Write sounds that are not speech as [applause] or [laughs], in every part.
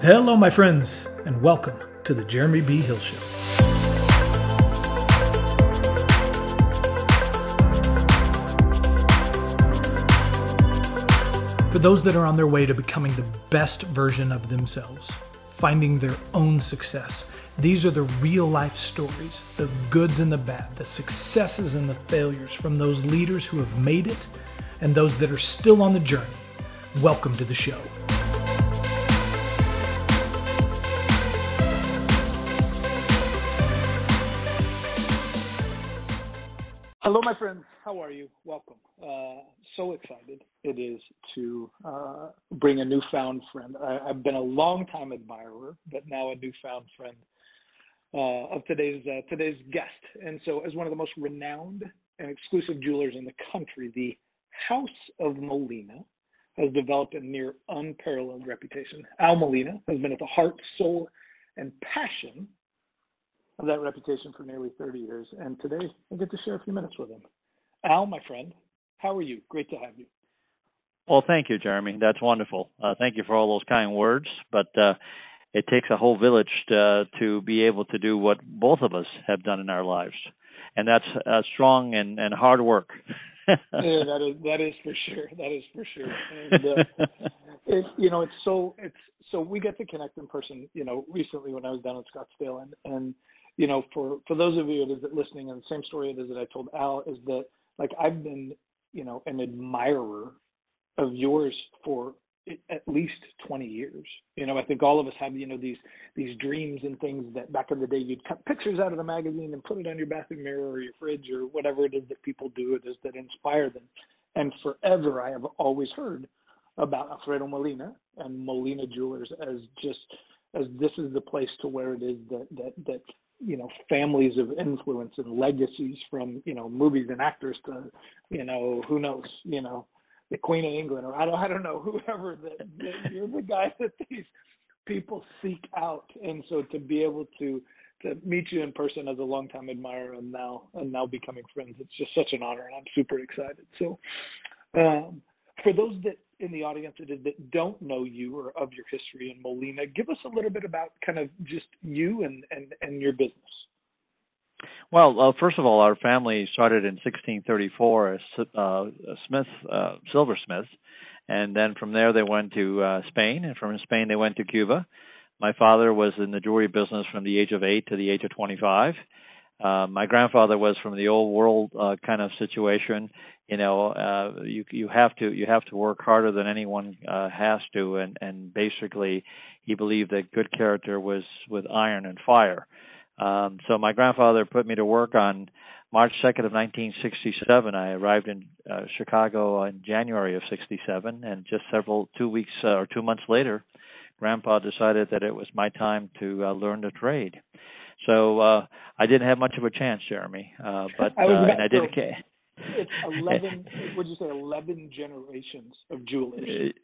Hello, my friends, and welcome to the Jeremy B. Hill Show. For those that are on their way to becoming the best version of themselves, finding their own success, these are the real life stories the goods and the bad, the successes and the failures from those leaders who have made it and those that are still on the journey. Welcome to the show. Hello, my friends. How are you? Welcome. Uh, so excited it is to uh, bring a newfound friend. I, have been a long time admirer, but now a newfound friend uh, of today's uh, today's guest. And so, as one of the most renowned and exclusive jewelers in the country, the House of Molina has developed a near unparalleled reputation. Al Molina has been at the heart, soul, and passion of that reputation for nearly 30 years. And today I get to share a few minutes with him. Al, my friend, how are you? Great to have you. Well, thank you, Jeremy. That's wonderful. Uh, thank you for all those kind words. But uh, it takes a whole village to, to be able to do what both of us have done in our lives, and that's uh, strong and, and hard work. [laughs] yeah, that is that is for sure. That is for sure. And uh, [laughs] it, you know, it's so it's so we get to connect in person. You know, recently when I was down in Scottsdale, and and you know, for for those of you that is listening, and the same story it is that I told Al is that like I've been, you know, an admirer of yours for at least 20 years. You know, I think all of us have, you know, these these dreams and things that back in the day you'd cut pictures out of the magazine and put it on your bathroom mirror or your fridge or whatever it is that people do it is that inspire them. And forever I have always heard about Alfredo Molina and Molina Jewelers as just as this is the place to where it is that that that you know families of influence and legacies from you know movies and actors to you know who knows you know the Queen of England, or I don't, I don't know, [laughs] whoever that, that you're the guy [laughs] that these people seek out, and so to be able to to meet you in person as a longtime admirer and now and now becoming friends, it's just such an honor, and I'm super excited. So, um, for those that in the audience that, don't know you or of your history in Molina, give us a little bit about kind of just you and and and your business. Well, uh, first of all, our family started in 1634 as uh, Smith, uh, silversmiths, and then from there they went to uh, Spain, and from Spain they went to Cuba. My father was in the jewelry business from the age of eight to the age of 25. Uh, my grandfather was from the old world uh, kind of situation. You know, uh, you you have to you have to work harder than anyone uh, has to, and and basically, he believed that good character was with iron and fire. Um, so my grandfather put me to work on March 2nd of 1967. I arrived in uh, Chicago in January of 67, and just several two weeks uh, or two months later, Grandpa decided that it was my time to uh, learn the trade. So uh, I didn't have much of a chance, Jeremy. Uh, but I uh, and I did. It's eleven. would you say eleven generations of jewelers? [laughs]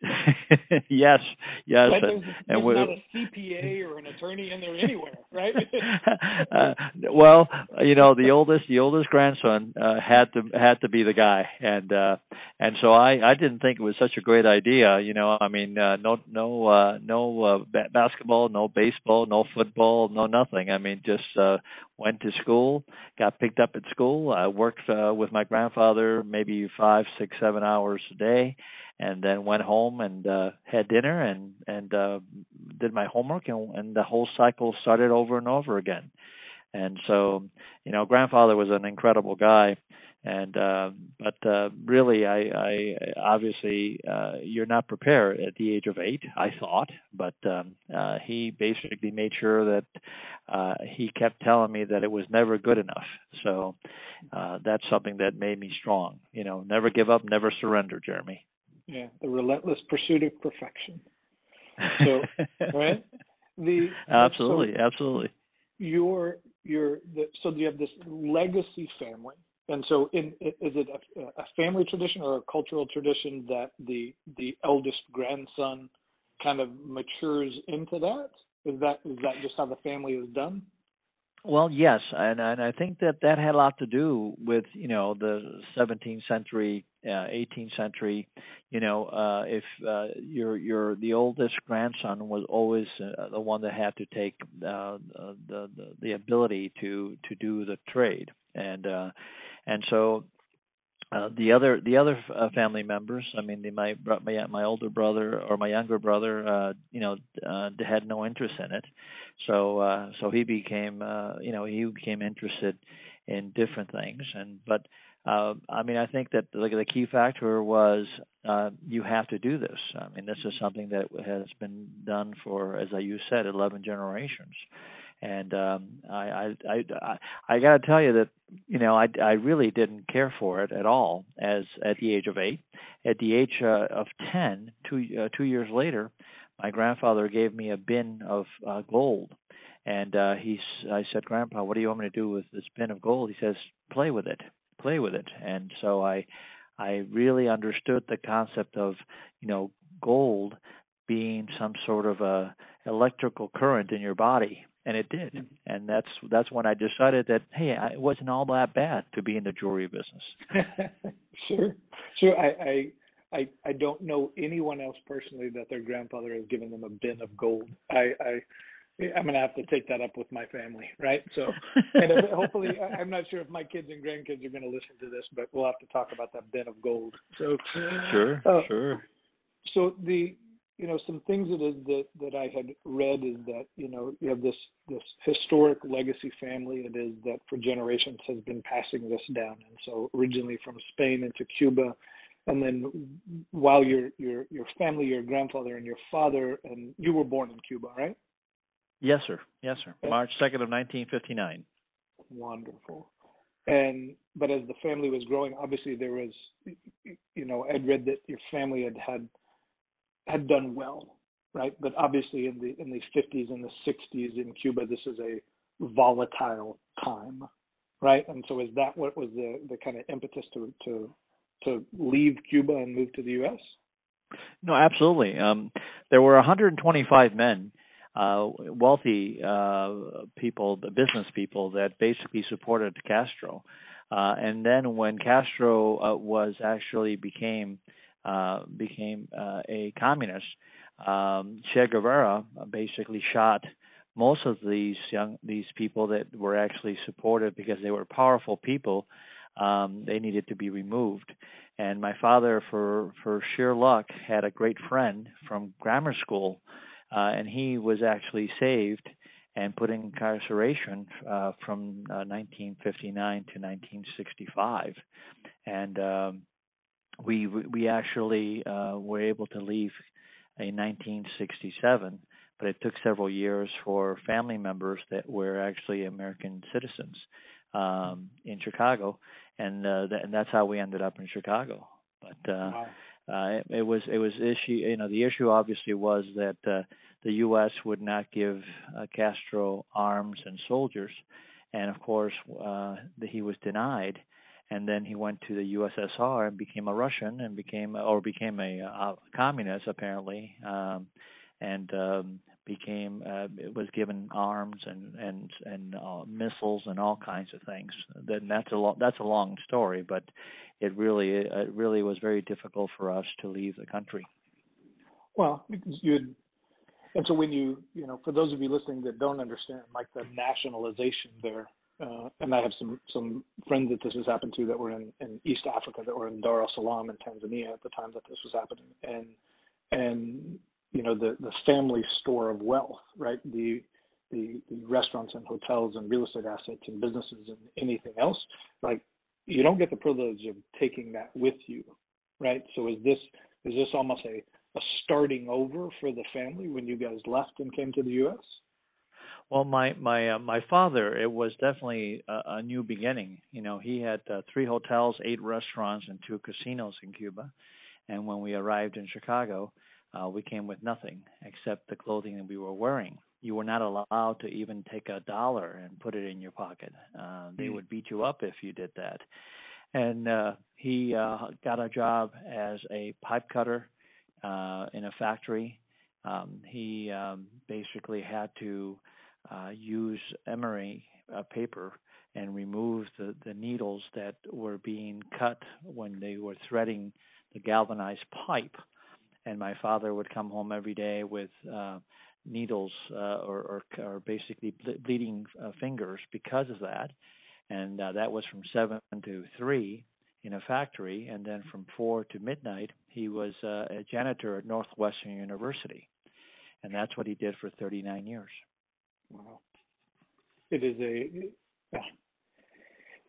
yes, yes. But there's, there's not a CPA or an attorney in there anywhere, right? [laughs] uh, well, you know, the oldest, the oldest grandson uh, had to had to be the guy, and uh, and so I I didn't think it was such a great idea. You know, I mean, uh, no no uh, no uh, ba- basketball, no baseball, no football, no nothing. I mean, just uh, went to school, got picked up at school. I worked uh, with my grandfather maybe five, six, seven hours a day, and then went home and uh, had dinner and and uh, did my homework, and, and the whole cycle started over and over again. And so, you know, grandfather was an incredible guy and uh, but uh, really, I, I obviously uh, you're not prepared at the age of eight. I thought, but um, uh, he basically made sure that uh, he kept telling me that it was never good enough. So uh, that's something that made me strong. You know, never give up, never surrender, Jeremy. Yeah, the relentless pursuit of perfection. So, [laughs] right? The absolutely, so absolutely. Your your the, so you have this legacy family and so, in, is it a, a, family tradition or a cultural tradition that the the eldest grandson kind of matures into that? Is that is that just how the family is done? Well, yes, and and I think that that had a lot to do with you know the 17th century, uh, 18th century. You know, uh, if uh, your your the oldest grandson was always uh, the one that had to take uh, the, the the ability to to do the trade, and uh, and so uh, the other the other uh, family members, I mean, they, my my my older brother or my younger brother, uh, you know, uh, had no interest in it, so uh, so he became, uh, you know, he became interested in different things, and but uh, I mean, I think that the, the key factor was uh, you have to do this. I mean, this is something that has been done for, as you said, 11 generations and um I I I I got to tell you that you know I I really didn't care for it at all as at the age of 8 at the age uh, of 10 two uh, 2 years later my grandfather gave me a bin of uh, gold. And uh he's I said grandpa what do you want me to do with this bin of gold? He says play with it. Play with it. And so I I really understood the concept of you know gold being some sort of a electrical current in your body and it did mm-hmm. and that's that's when i decided that hey it wasn't all that bad to be in the jewelry business [laughs] sure sure I, I i i don't know anyone else personally that their grandfather has given them a bin of gold i i I'm gonna have to take that up with my family, right? So, and hopefully, I'm not sure if my kids and grandkids are gonna listen to this, but we'll have to talk about that bin of gold. So, sure, uh, sure. So the you know some things that is that that I had read is that you know you have this this historic legacy family it is that for generations has been passing this down. And so originally from Spain into Cuba and then while your your your family your grandfather and your father and you were born in Cuba right? Yes sir. Yes sir. March 2nd of 1959 wonderful. And but as the family was growing obviously there was you know I'd read that your family had had had done well, right? But obviously, in the in the 50s and the 60s in Cuba, this is a volatile time, right? And so, is that what was the the kind of impetus to to to leave Cuba and move to the U.S.? No, absolutely. Um, there were 125 men, uh, wealthy uh, people, the business people that basically supported Castro. Uh, and then when Castro uh, was actually became became uh, a communist, um, Che Guevara basically shot most of these young these people that were actually supported because they were powerful people. Um, they needed to be removed. And my father, for for sheer luck, had a great friend from grammar school, uh, and he was actually saved and put in incarceration uh, from uh, 1959 to 1965. And um, we we actually uh, were able to leave in 1967, but it took several years for family members that were actually American citizens um, in Chicago, and uh, th- and that's how we ended up in Chicago. But uh, wow. uh, it, it was it was issue you know the issue obviously was that uh, the U.S. would not give uh, Castro arms and soldiers, and of course uh, he was denied and then he went to the USSR and became a Russian and became or became a, a communist apparently, um, and um, became uh, was given arms and and and uh, missiles and all kinds of things. Then that's a lo- that's a long story, but it really it really was very difficult for us to leave the country. Well, you and so when you you know for those of you listening that don't understand like the nationalization there uh, and I have some some friends that this has happened to that were in, in East Africa that were in Dar es Salaam in Tanzania at the time that this was happening, and and you know the the family store of wealth, right? The the, the restaurants and hotels and real estate assets and businesses and anything else, like you don't get the privilege of taking that with you, right? So is this is this almost a a starting over for the family when you guys left and came to the U.S.? Well, my my uh, my father, it was definitely a, a new beginning. You know, he had uh, three hotels, eight restaurants, and two casinos in Cuba. And when we arrived in Chicago, uh, we came with nothing except the clothing that we were wearing. You were not allowed to even take a dollar and put it in your pocket. Uh, they mm. would beat you up if you did that. And uh, he uh, got a job as a pipe cutter uh, in a factory. Um, he um, basically had to uh, use emery uh, paper and remove the, the needles that were being cut when they were threading the galvanized pipe. And my father would come home every day with uh, needles uh, or, or, or basically ble- bleeding uh, fingers because of that. And uh, that was from 7 to 3 in a factory. And then from 4 to midnight, he was uh, a janitor at Northwestern University. And that's what he did for 39 years. Wow. It is a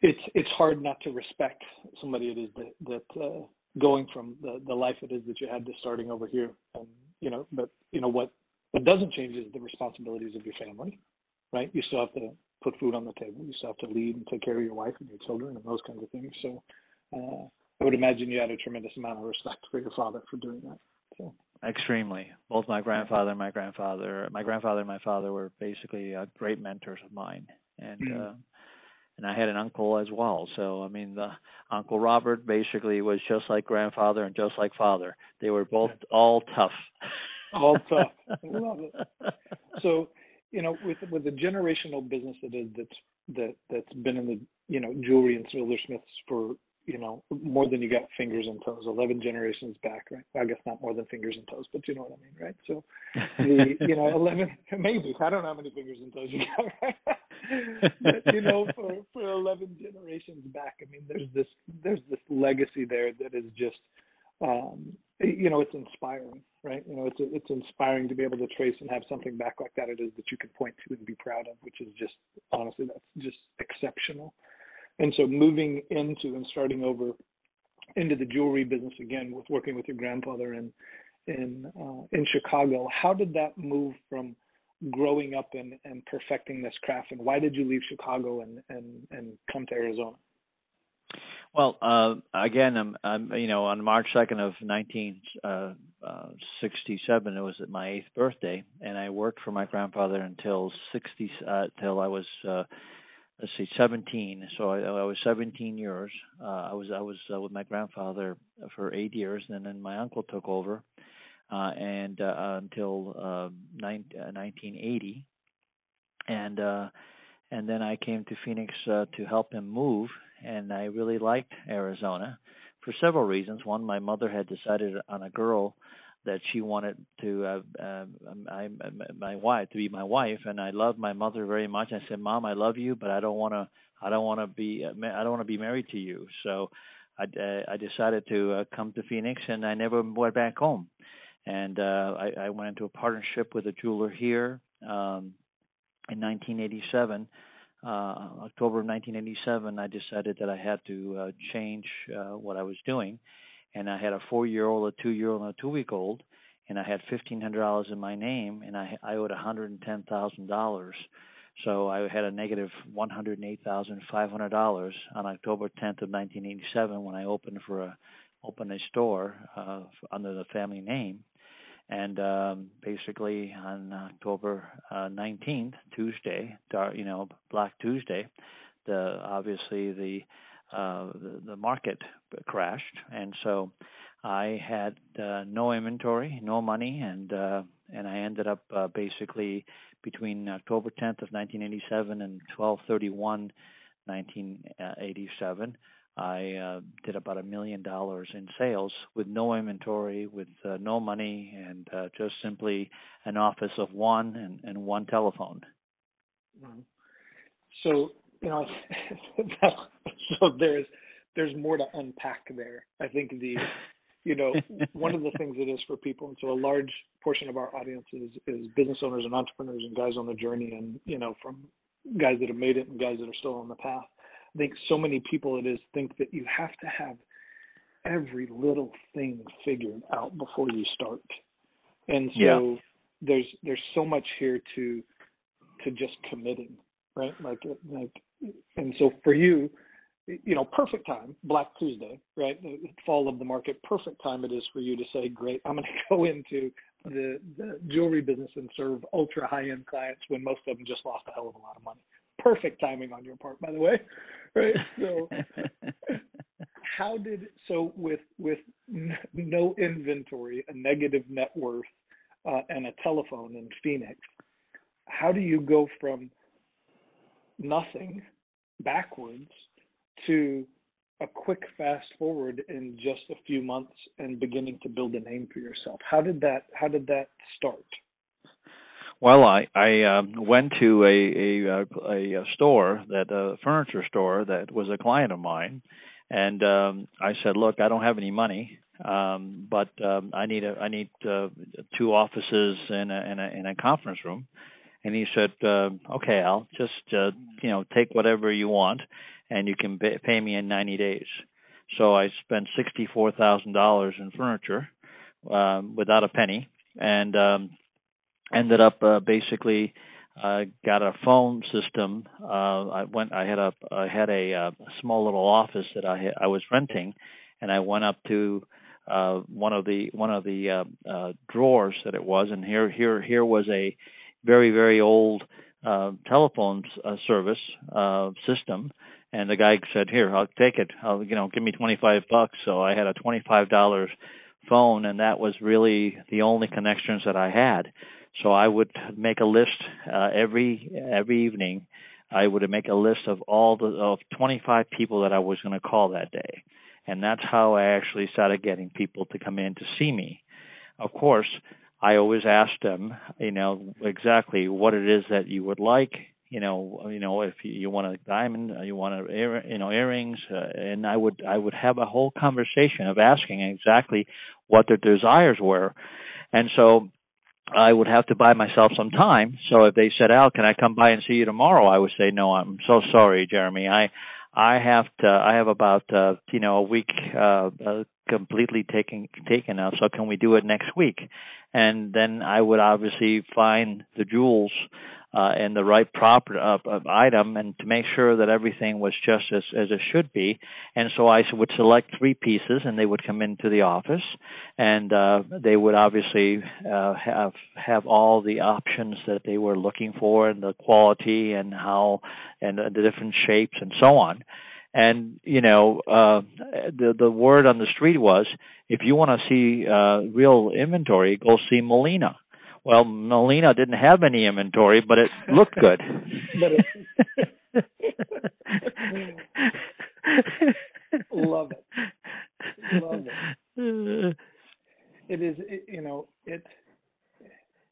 it's it's hard not to respect somebody it is that that uh, going from the the life it is that you had to starting over here. And you know but you know what what doesn't change is the responsibilities of your family right? You still have to put food on the table. You still have to lead and take care of your wife and your children and those kinds of things. So uh, I would imagine you had a tremendous amount of respect for your father for doing that extremely both my grandfather and my grandfather my grandfather and my father were basically uh, great mentors of mine and mm-hmm. uh and I had an uncle as well. So I mean, the Uncle Robert basically was just like grandfather and just like father. They were both all tough. all tough. I [laughs] love it. So you know, with with the generational business that is that's that that's been in the you know jewelry and silversmiths for you know, more than you got fingers and toes, 11 generations back, right? Well, I guess not more than fingers and toes, but you know what I mean, right? So, the, [laughs] you know, 11, [laughs] maybe, I don't know how many fingers and toes you got, right? [laughs] but, you know, for, for 11 generations back, I mean, there's this, there's this legacy there that is just, um, you know, it's inspiring, right? You know, it's, it's inspiring to be able to trace and have something back like that it is that you can point to and be proud of, which is just, honestly, that's just exceptional. And so moving into and starting over into the jewelry business again with working with your grandfather in in uh, in Chicago, how did that move from growing up and, and perfecting this craft, and why did you leave Chicago and and and come to Arizona? Well, uh, again, I'm, I'm, you know, on March 2nd of 1967, uh, uh, it was my eighth birthday, and I worked for my grandfather until 60, uh, till I was uh, let's see, 17. So I, I was 17 years. Uh, I was I was uh, with my grandfather for eight years, and then my uncle took over, uh, and uh, until uh, nine, uh, 1980, and uh, and then I came to Phoenix uh, to help him move, and I really liked Arizona for several reasons. One, my mother had decided on a girl that she wanted to uh, uh, I, my wife to be my wife, and I love my mother very much. I said, "Mom, I love you, but I don't want to. I don't want to be. Uh, I don't want to be married to you." So, I uh, I decided to uh, come to Phoenix, and I never went back home. And uh, I, I went into a partnership with a jeweler here um, in 1987. Uh, October of 1987, I decided that I had to uh, change uh, what I was doing and I had a four year old, a two year old, and a two week old, and I had fifteen hundred dollars in my name, and I I owed one hundred and ten thousand dollars. So I had a negative one hundred eight thousand five hundred dollars on October tenth of nineteen eighty seven when I opened for a opened a store uh, under the family name. And um, basically on October uh, 19th, Tuesday, you know, Black Tuesday, the obviously the uh, the, the market crashed, and so I had uh, no inventory, no money, and uh, and I ended up uh, basically between October 10th of 1987 and 12/31, 1987. I uh, did about a million dollars in sales with no inventory, with uh, no money, and uh, just simply an office of one and, and one telephone. So you know, [laughs] so there's there's more to unpack there. I think the you know one of the [laughs] things it is for people, and so a large portion of our audience is is business owners and entrepreneurs and guys on the journey, and you know from guys that have made it and guys that are still on the path. I think so many people it is think that you have to have every little thing figured out before you start, and so yeah. there's there's so much here to to just committing, right? Like like and so for you, you know, perfect time, Black Tuesday, right? The fall of the market, perfect time it is for you to say, great, I'm going [laughs] to go into the, the jewelry business and serve ultra high end clients when most of them just lost a hell of a lot of money. Perfect timing on your part, by the way, [laughs] right? So, [laughs] how did so with with no inventory, a negative net worth, uh, and a telephone in Phoenix? How do you go from nothing backwards to a quick fast forward in just a few months and beginning to build a name for yourself? How did that How did that start? Well, I I uh, went to a, a a store that a furniture store that was a client of mine, and um, I said, look, I don't have any money, um, but um, I need a I need uh, two offices and a, and a and a conference room, and he said, uh, okay, I'll just uh, you know take whatever you want, and you can pay, me in 90 days. So I spent sixty four thousand dollars in furniture um, without a penny, and um, ended up uh, basically uh, got a phone system. Uh, I went. I had a. I had a, a uh, small little office that I I was renting, and I went up to uh, one of the one of the uh, uh, drawers that it was, and here here here was a very very old uh, telephone uh, service uh, system. And the guy said, "Here, I'll take it. I'll, you know, give me 25 bucks." So I had a 25 dollars phone, and that was really the only connections that I had. So I would make a list uh, every every evening. I would make a list of all the of 25 people that I was going to call that day, and that's how I actually started getting people to come in to see me. Of course, I always asked them, you know, exactly what it is that you would like. You know, you know, if you, want a diamond, uh, you want a you know earrings, uh, and I would I would have a whole conversation of asking exactly what their desires were, and so I would have to buy myself some time. So if they said, "Al, can I come by and see you tomorrow?" I would say, "No, I'm so sorry, Jeremy. I I have to. I have about uh, you know a week uh, uh, completely taken taken now. So can we do it next week?" And then I would obviously find the jewels uh, and the right proper uh, item and to make sure that everything was just as, as it should be. And so I would select three pieces and they would come into the office and uh, they would obviously uh, have have all the options that they were looking for and the quality and how and the different shapes and so on. And you know, uh, the the word on the street was, if you want to see uh, real inventory, go see Molina well, Molina didn't have any inventory, but it looked good. [laughs] Love it. Love it. [laughs] It is, it, you know, it.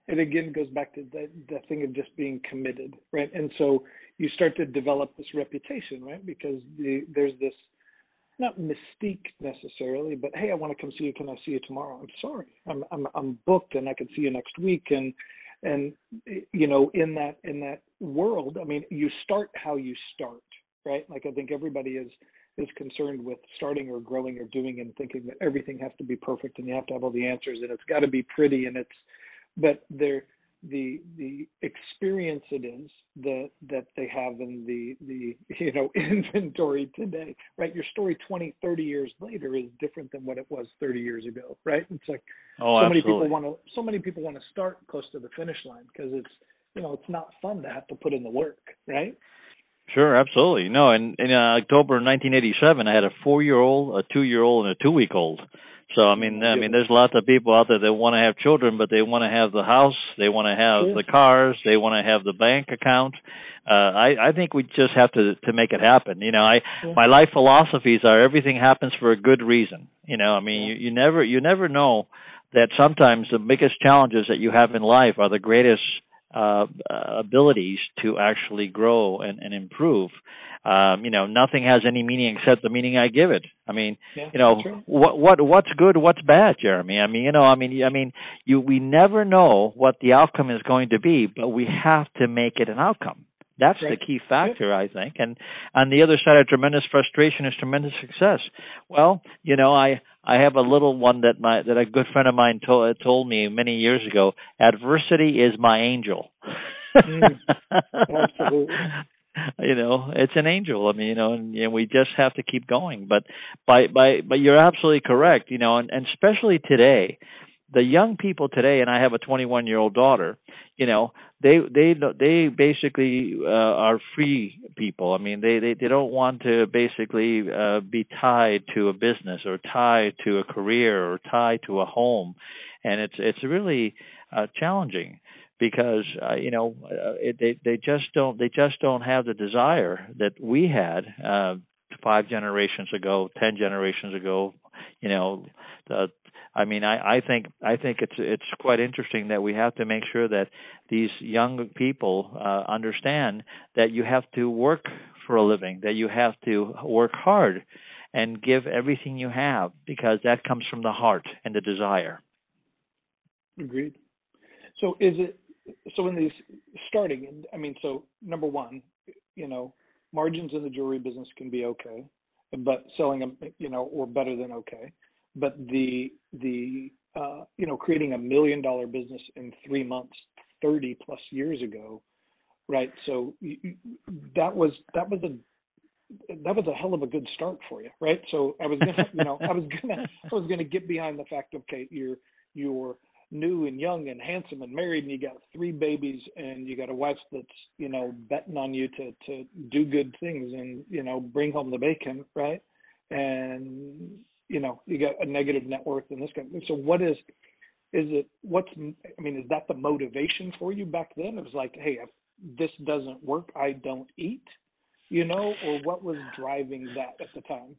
It again goes back to the the thing of just being committed, right? And so you start to develop this reputation, right? Because the, there's this not mystique necessarily, but hey, I want to come see you. Can I see you tomorrow? I'm sorry, I'm I'm I'm booked, and I can see you next week. And and you know, in that in that world, I mean, you start how you start, right? Like I think everybody is is concerned with starting or growing or doing and thinking that everything has to be perfect and you have to have all the answers and it's got to be pretty and it's but there the the experience it is that that they have in the the you know [laughs] inventory today right your story 20 30 years later is different than what it was 30 years ago right it's like oh, so absolutely. many people want to so many people want to start close to the finish line because it's you know it's not fun to have to put in the work right Sure, absolutely. No, in in uh, October 1987, I had a four-year-old, a two-year-old, and a two-week-old. So I mean, I mean, there's lots of people out there that want to have children, but they want to have the house, they want to have yeah. the cars, they want to have the bank account. Uh, I I think we just have to to make it happen. You know, I yeah. my life philosophies are everything happens for a good reason. You know, I mean, yeah. you you never you never know that sometimes the biggest challenges that you have in life are the greatest uh, abilities to actually grow and, and improve. Um, you know, nothing has any meaning except the meaning I give it. I mean, yeah, you know, what what what's good, what's bad, Jeremy. I mean, you know, I mean, I mean, you we never know what the outcome is going to be, but we have to make it an outcome. That's right. the key factor, yeah. I think. And on the other side of tremendous frustration is tremendous success. Well, you know, I I have a little one that my that a good friend of mine told told me many years ago. Adversity is my angel. mm, absolutely. [laughs] [laughs] you know, it's an angel. I mean, you know, and, and we just have to keep going. But by by but you're absolutely correct. You know, and, and especially today, the young people today, and I have a 21 year old daughter. You know, they they they basically uh, are free people. I mean, they they they don't want to basically uh, be tied to a business or tied to a career or tied to a home, and it's it's really uh, challenging because uh, you know uh, it, they they just don't they just don't have the desire that we had uh, five generations ago, ten generations ago. You know, the, I mean, I, I think I think it's it's quite interesting that we have to make sure that these young people uh, understand that you have to work for a living, that you have to work hard and give everything you have because that comes from the heart and the desire. Agreed. So is it so in these starting? I mean, so number one, you know, margins in the jewelry business can be okay, but selling them, you know, or better than okay. But the the uh, you know creating a million dollar business in three months, thirty plus years ago, right? So you, that was that was a that was a hell of a good start for you, right? So I was gonna, you know, I was gonna, [laughs] I was gonna get behind the fact, okay, you're you're new and young and handsome and married, and you got three babies, and you got a wife that's, you know, betting on you to to do good things and you know bring home the bacon, right? And you know, you got a negative net worth and this kind. Of, so what is is it what's i mean is that the motivation for you back then it was like hey if this doesn't work i don't eat you know, or what was driving that at the time?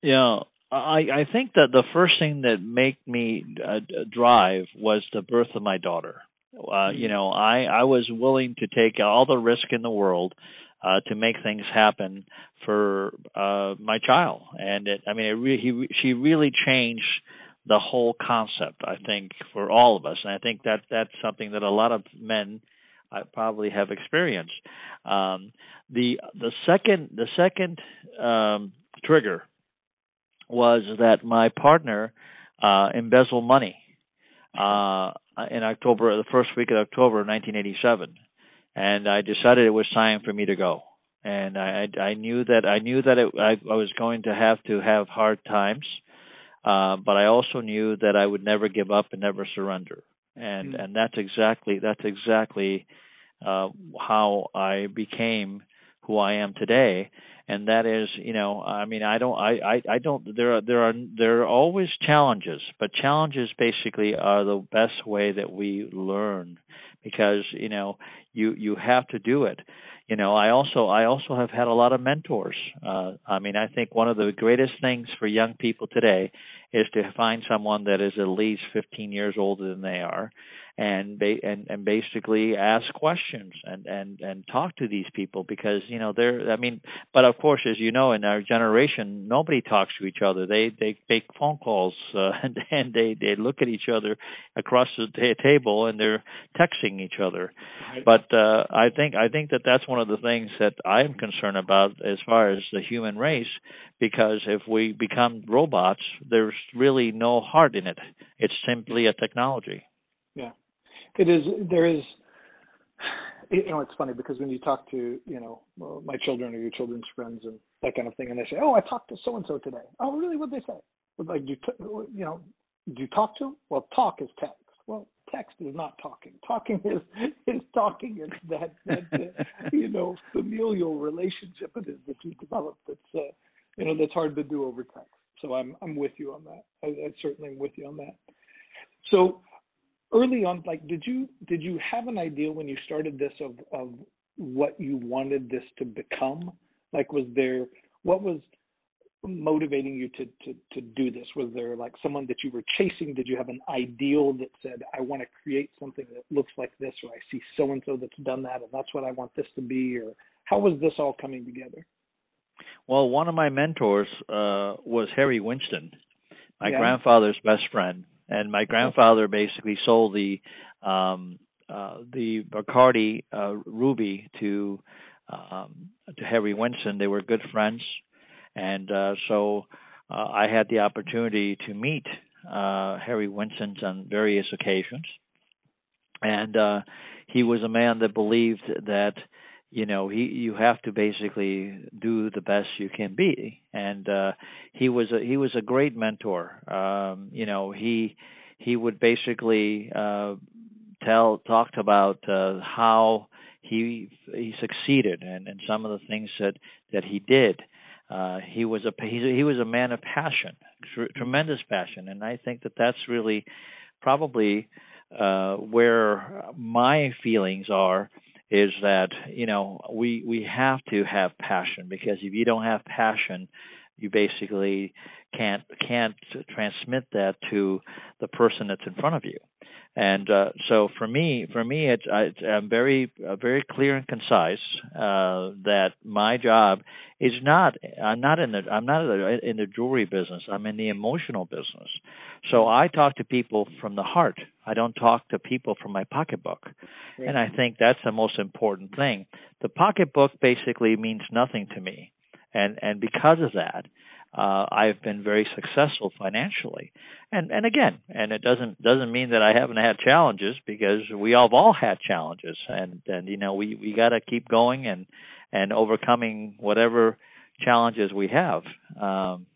Yeah, I I think that the first thing that made me uh, drive was the birth of my daughter. Uh, mm-hmm. You know, I I was willing to take all the risk in the world uh, to make things happen for uh, my child, and it, I mean, it re- he, she really changed the whole concept. I think for all of us, and I think that that's something that a lot of men I probably have experienced. Um, the the second the second um, trigger was that my partner uh, embezzled money uh, in October, the first week of October, 1987, and I decided it was time for me to go. And I, I knew that I knew that it, I, I was going to have to have hard times, uh, but I also knew that I would never give up and never surrender and mm. and that's exactly that's exactly uh, how I became who I am today. And that is, you know, I mean, I don't, I, I, I don't. There are, there are, there are always challenges, but challenges basically are the best way that we learn, because you know, you you have to do it you know i also i also have had a lot of mentors uh i mean i think one of the greatest things for young people today is to find someone that is at least 15 years older than they are and ba- and and basically ask questions and and and talk to these people because you know they're I mean but of course as you know in our generation nobody talks to each other. They they make phone calls uh, [laughs] and and they they look at each other across the t- table and they're texting each other. But uh I think I think that that's one of the things that I'm concerned about as far as the human race because if we become robots there's really no heart in it. It's simply a technology. Yeah it is there is you know it's funny because when you talk to you know my children or your children's friends and that kind of thing and they say oh i talked to so and so today. Oh really? What they say? Like do you, you know do you talk to them well talk is text. Well text is not talking. Talking [laughs] is is talking. It's that that uh, [laughs] you know familial relationship it is that you develop that's uh, you know that's hard to do over text. So i'm i'm with you on that. I, I certainly am with you on that. So early on like did you did you have an idea when you started this of of what you wanted this to become? Like was there what was motivating you to to to do this? Was there like someone that you were chasing? Did you have an ideal that said i want to create something that looks like this or i see so and so that's done that and that's what i want this to be or how was this all coming together? Well one of my mentors uh was harry winston my yeah. grandfather's best friend and my grandfather basically sold the um, uh, the Bacardi uh, Ruby to um, to Harry Winston. They were good friends, and uh, so uh, I had the opportunity to meet uh, Harry Winston on various occasions, and uh, he was a man that believed that you know he you have to basically do the best you can be. And uh he was a he was a great mentor. Um you know he he would basically uh tell talked about uh how he he succeeded and and some of the things that that he did. Uh he was a he, he was a man of passion tr- tremendous passion. And i think that that's really probably uh, where my feelings are is that you know we we have to have passion because if you don't have passion, you basically can't can't transmit that to the person that's in front of you. And uh, so for me, for me, it's, I, I'm very, uh, very clear and concise uh, that my job is not. I'm not in the. I'm not in the jewelry business. I'm in the emotional business. So I talk to people from the heart. I don't talk to people from my pocketbook. Right. And I think that's the most important thing. The pocketbook basically means nothing to me. And and because of that, uh, I've been very successful financially. And and again, and it doesn't doesn't mean that I haven't had challenges because we all have all had challenges, and and you know we we got to keep going and and overcoming whatever challenges we have. Um,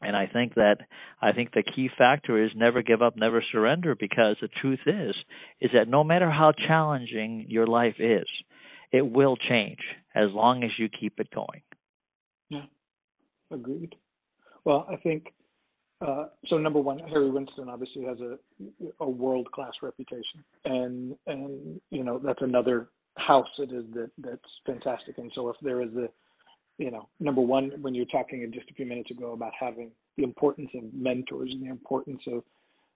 and I think that I think the key factor is never give up, never surrender, because the truth is is that no matter how challenging your life is, it will change as long as you keep it going. Agreed. Well, I think uh, so. Number one, Harry Winston obviously has a a world class reputation, and and you know that's another house it is that that's fantastic. And so if there is a you know, number one, when you're talking just a few minutes ago about having the importance of mentors and the importance of,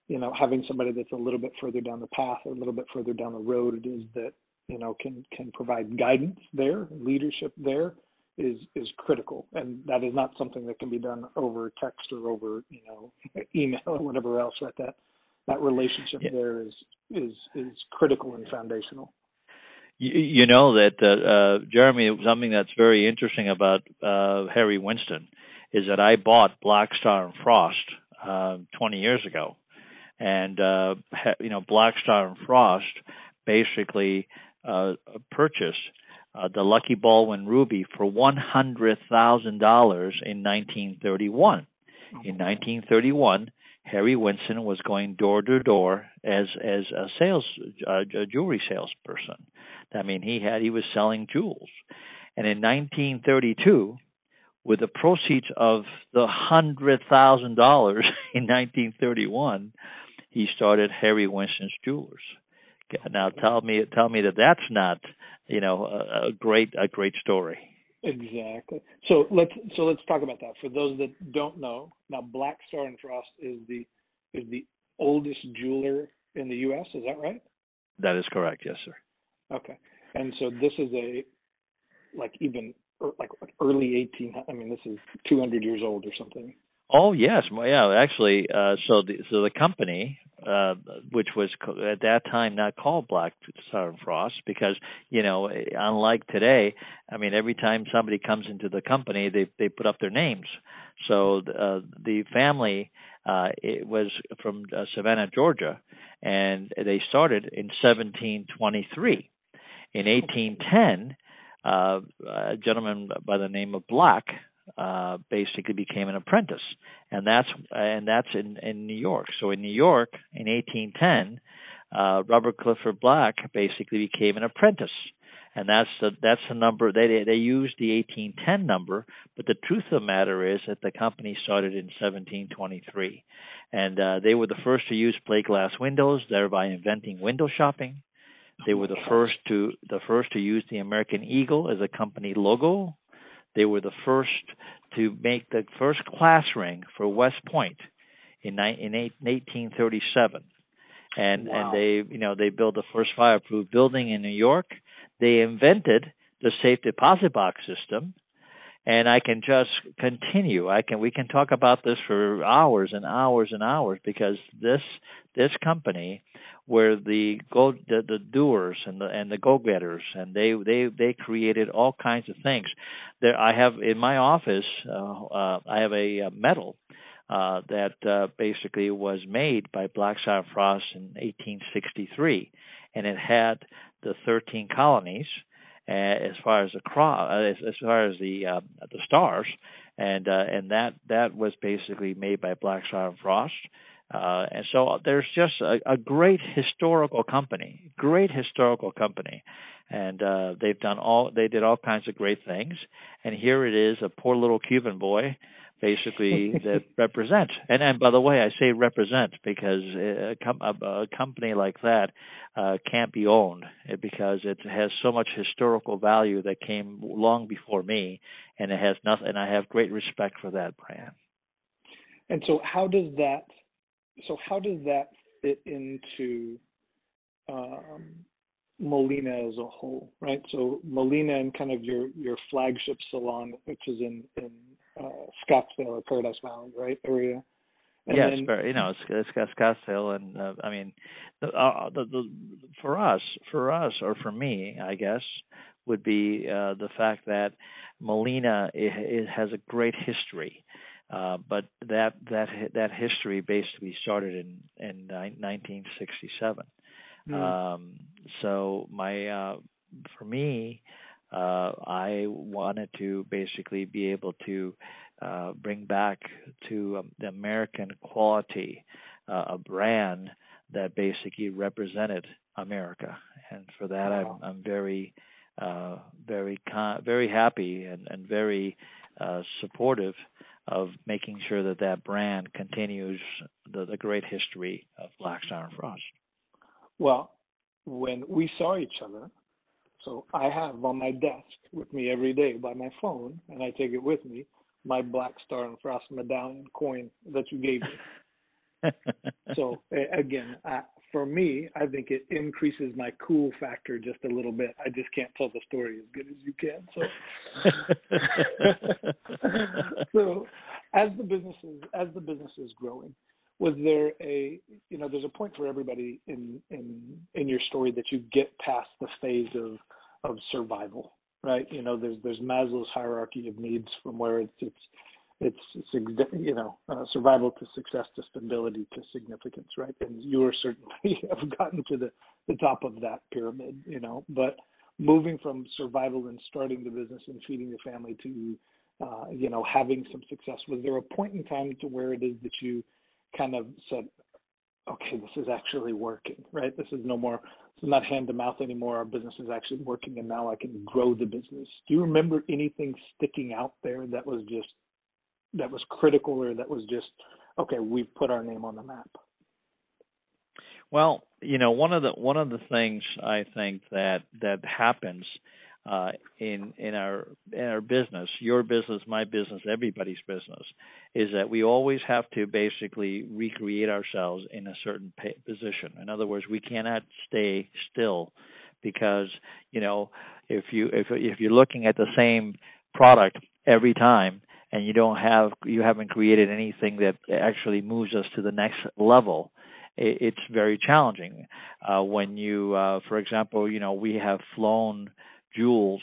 you know, having somebody that's a little bit further down the path or a little bit further down the road, it is that, you know, can can provide guidance there, leadership there, is is critical, and that is not something that can be done over text or over you know [laughs] email or whatever else. Right, that that relationship yeah. there is is is critical and foundational. You, you know that uh, uh, Jeremy, something that's very interesting about uh, Harry Winston is that I bought Black Starr and Frost uh, 20 years ago, and uh, you know Black Starr and Frost basically uh, purchased uh, the Lucky Baldwin Ruby for one hundred thousand dollars in 1931. In 1931, Harry Winston was going door to door as as a sales uh, a jewelry salesperson. I mean, he had he was selling jewels, and in 1932, with the proceeds of the hundred thousand dollars [laughs] in 1931, he started Harry Winston's Jewelers. Now tell me tell me that that's not you know a, a great a great story. Exactly. So let's so let's talk about that. For those that don't know, now Black Starr and Frost is the is the oldest jeweler in the U.S. Is that right? That is correct. Yes, sir. Okay. And so this is a like even er, like early 18. I mean, this is 200 years old or something. Oh yes, well, yeah. Actually, uh, so the so the company, uh, which was at that time not called Black and Frost, because you know, unlike today, I mean, every time somebody comes into the company, they they put up their names. So uh, the family uh, it was from uh, Savannah, Georgia, and they started in 1723. In 1810, uh, a gentleman by the name of Black uh, basically became an apprentice, and that's and that's in in New York. So in New York in 1810, uh, Robert Clifford Black basically became an apprentice, and that's the that's the number they they used the 1810 number, but the truth of the matter is that the company started in 1723, and uh, they were the first to use plate glass windows, thereby inventing window shopping. They were the first to the first to use the American Eagle as a company logo they were the first to make the first class ring for West Point in, in 1837. And wow. and they you know they built the first fireproof building in New York. They invented the safe deposit box system and I can just continue. I can we can talk about this for hours and hours and hours because this this company where the go the, the doers and the and the go getters and they they they created all kinds of things. There I have in my office uh, uh, I have a, a medal uh, that uh, basically was made by Black Starr Frost in 1863, and it had the 13 colonies uh, as far as the uh, as, as far as the uh, the stars, and uh, and that that was basically made by Black Starr and Frost. Uh, and so there's just a, a great historical company, great historical company, and uh, they've done all they did all kinds of great things. And here it is, a poor little Cuban boy basically [laughs] that represent. And and by the way, I say represent because a, com- a, a company like that uh, can't be owned because it has so much historical value that came long before me, and it has nothing. And I have great respect for that brand. And so, how does that? So, how does that fit into um, Molina as a whole, right? So Molina and kind of your your flagship salon, which is in in uh, Scottsdale or Paradise Valley, right area. And yes, then, very, you know, it's, Scottsdale, and uh, I mean, the, uh, the, the for us, for us, or for me, I guess, would be uh, the fact that Molina it, it has a great history. Uh, but that that that history basically started in in 1967. Mm. Um, so my uh, for me, uh, I wanted to basically be able to uh, bring back to um, the American quality uh, a brand that basically represented America, and for that wow. I'm I'm very uh, very con- very happy and and very uh, supportive of making sure that that brand continues the, the great history of Black Starr and Frost. Well, when we saw each other, so I have on my desk with me every day by my phone, and I take it with me, my Black Starr and Frost medallion coin that you gave me. [laughs] so again, I, for me, I think it increases my cool factor just a little bit. I just can't tell the story as good as you can. So, [laughs] [laughs] so as the business is as the business is growing, was there a you know there's a point for everybody in in in your story that you get past the phase of of survival right? You know there's there's maslow's hierarchy of needs from where it's it's it's, it's you know uh, survival to success to stability to significance right? And you are certainly [laughs] have gotten to the the top of that pyramid you know? But moving from survival and starting the business and feeding the family to uh, you know having some success was there a point in time to where it is that you kind of said, okay, this is actually working, right? This is no more, is not hand to mouth anymore. Our business is actually working, and now I can grow the business. Do you remember anything sticking out there that was just that was critical, or that was just okay? We've put our name on the map. Well, you know, one of the one of the things I think that that happens uh, in in our in our business, your business, my business, everybody's business, is that we always have to basically recreate ourselves in a certain position. In other words, we cannot stay still because you know if you if if you're looking at the same product every time and you don't have you haven't created anything that actually moves us to the next level it's very challenging uh, when you uh, for example you know we have flown jewels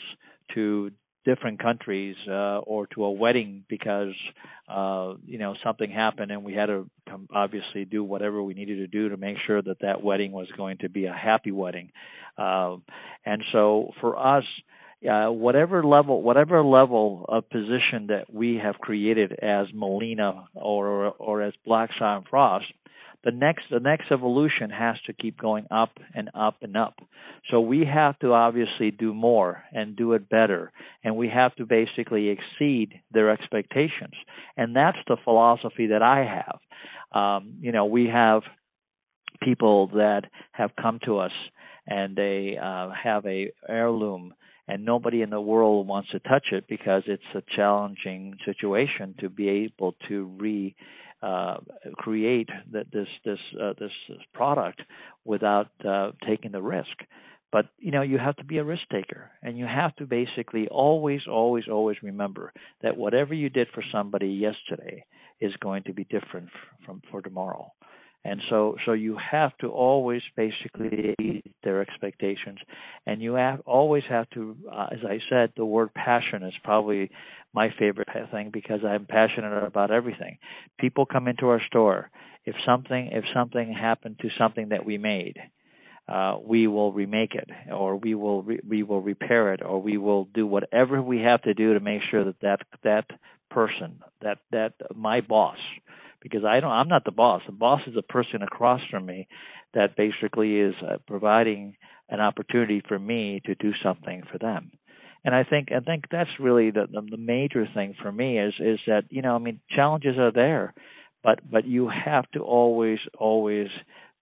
to different countries uh, or to a wedding because uh, you know something happened and we had to obviously do whatever we needed to do to make sure that that wedding was going to be a happy wedding. Uh, and so for us uh, whatever level whatever level of position that we have created as Molina or or as Black Starr Frost the next the next evolution has to keep going up and up and up. So we have to obviously do more and do it better and we have to basically exceed their expectations. And that's the philosophy that i have. Um, you know we have people that have come to us and they uh, have a heirloom and nobody in the world wants to touch it because it's a challenging situation to be able to re uh, create that this this uh, this product without uh, taking the risk. But you know you have to be a risk taker, and you have to basically always, always, always remember that whatever you did for somebody yesterday is going to be different from for tomorrow and so so you have to always basically meet their expectations. And you have always have to uh, as i said the word passion is probably my favorite thing because i'm passionate about everything. People come into our store. If something if something happened to something that we made uh, we will remake it, or we will re- we will repair it, or we will do whatever we have to do to make sure that that that person, that that my boss, because I don't I'm not the boss. The boss is a person across from me that basically is uh, providing an opportunity for me to do something for them. and I think I think that's really the, the the major thing for me is is that you know I mean challenges are there, but but you have to always always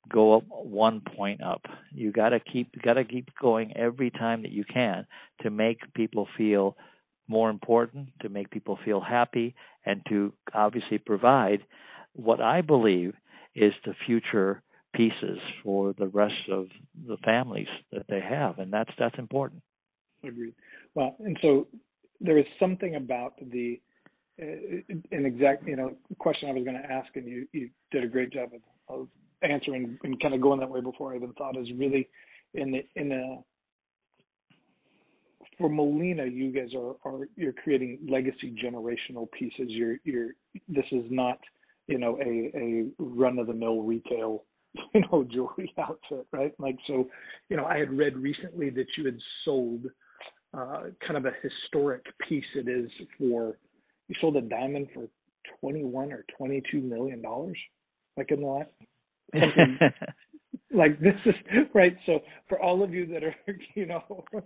go up one point up. You got to keep got to keep going every time that you can to make people feel more important, to make people feel happy, and to obviously provide what I believe is the future pieces for the rest of the families that they have, and that's that's important. Agreed. Well, and so there is something about the uh, an exact you know question I was going to ask, and you you did a great job of, of answering and kind of going that way before I even thought is really in the in a for Molina, you guys are, are you're creating legacy generational pieces. You're you're this is not you know a a run of the mill retail [laughs] you know jewelry [laughs] outfit, right? Like so, you know I had read recently that you had sold uh, kind of a historic piece. It is for you sold a diamond for twenty one or twenty two million dollars, like in the last [laughs] like this is right so for all of you that are [laughs] you know [laughs]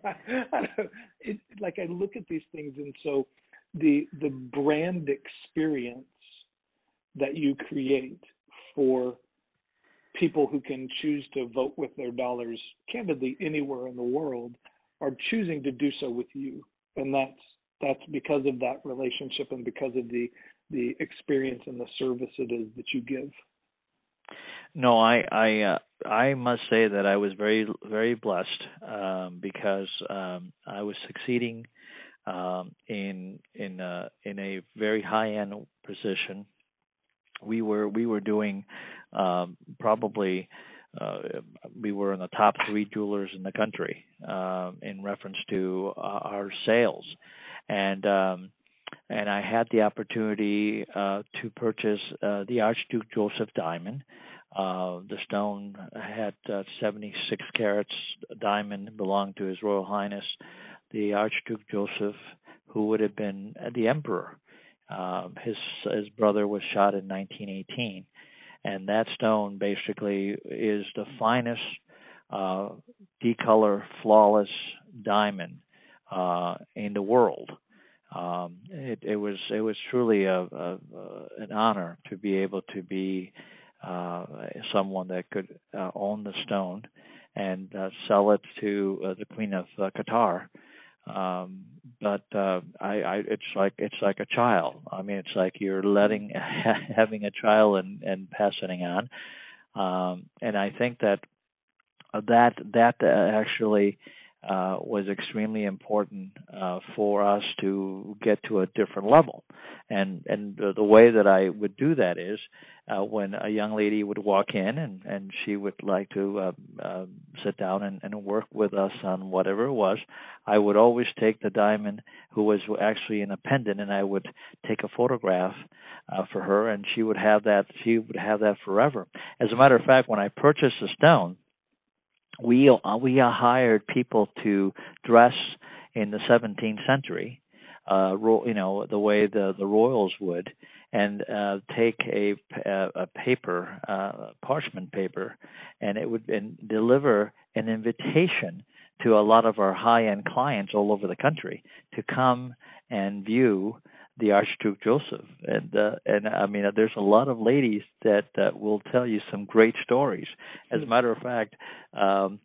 it, like i look at these things and so the the brand experience that you create for people who can choose to vote with their dollars candidly anywhere in the world are choosing to do so with you. And that's that's because of that relationship and because of the the experience and the service it is that you give no, I I uh, I must say that I was very very blessed um, because um, I was succeeding um, in in uh, in a very high end position. We were we were doing um, probably uh, we were in the top three jewelers in the country um, in reference to uh, our sales, and um, and I had the opportunity uh, to purchase uh, the Archduke Joseph diamond, uh, the stone had uh, 76 carats diamond belonged to His Royal Highness the Archduke Joseph, who would have been the emperor. Uh, his his brother was shot in 1918, and that stone basically is the finest uh, decolor, flawless diamond in the world. Um, it, it was it was truly a, a, a, an honor to be able to be uh, someone that could uh, own the stone and uh, sell it to uh, the Queen of uh, Qatar. Um, but uh, I, I, it's like it's like a child. I mean, it's like you're letting [laughs] having a child and and passing on. Um, and I think that that that actually uh, was extremely important uh, for us to get to a different level. And and the, the way that I would do that is uh, when a young lady would walk in and, and she would like to uh, uh, sit down and, and work with us on whatever it was, I would always take the diamond who was actually in a pendant and I would take a photograph uh, for her and she would have that she would have that forever. As a matter of fact, when I purchased the stone, we uh, we hired people to dress in the 17th century, uh, ro- you know, the way the the royals would, and uh, take a a paper, uh, parchment paper, and it would and deliver an invitation to a lot of our high-end clients all over the country to come and view the Archduke Joseph, and uh, and I mean, there's a lot of ladies that uh, will tell you some great stories. As a matter of fact, um,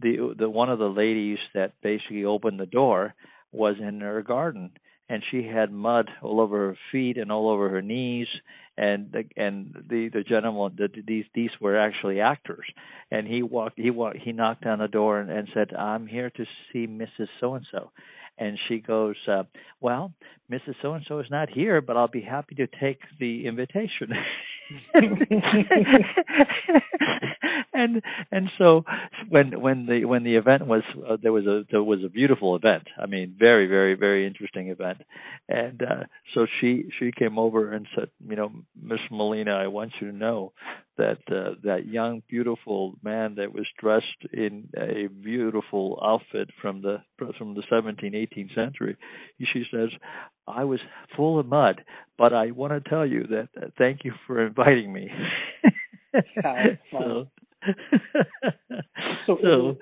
the the one of the ladies that basically opened the door was in her garden, and she had mud all over her feet and all over her knees, and the, and the the gentleman the, these these were actually actors, and he walked he walked he knocked on the door and, and said, "I'm here to see Mrs. So and so." And she goes, uh, "Well, Mrs. So and So is not here, but I'll be happy to take the invitation." [laughs] [laughs] and and so when when the when the event was uh, there was a there was a beautiful event. I mean very very very interesting event. And uh so she she came over and said you know miss molina i want you to know that uh, that young beautiful man that was dressed in a beautiful outfit from the from the 17th 18th century she says i was full of mud but i want to tell you that uh, thank you for inviting me [laughs] so, so, [laughs] so,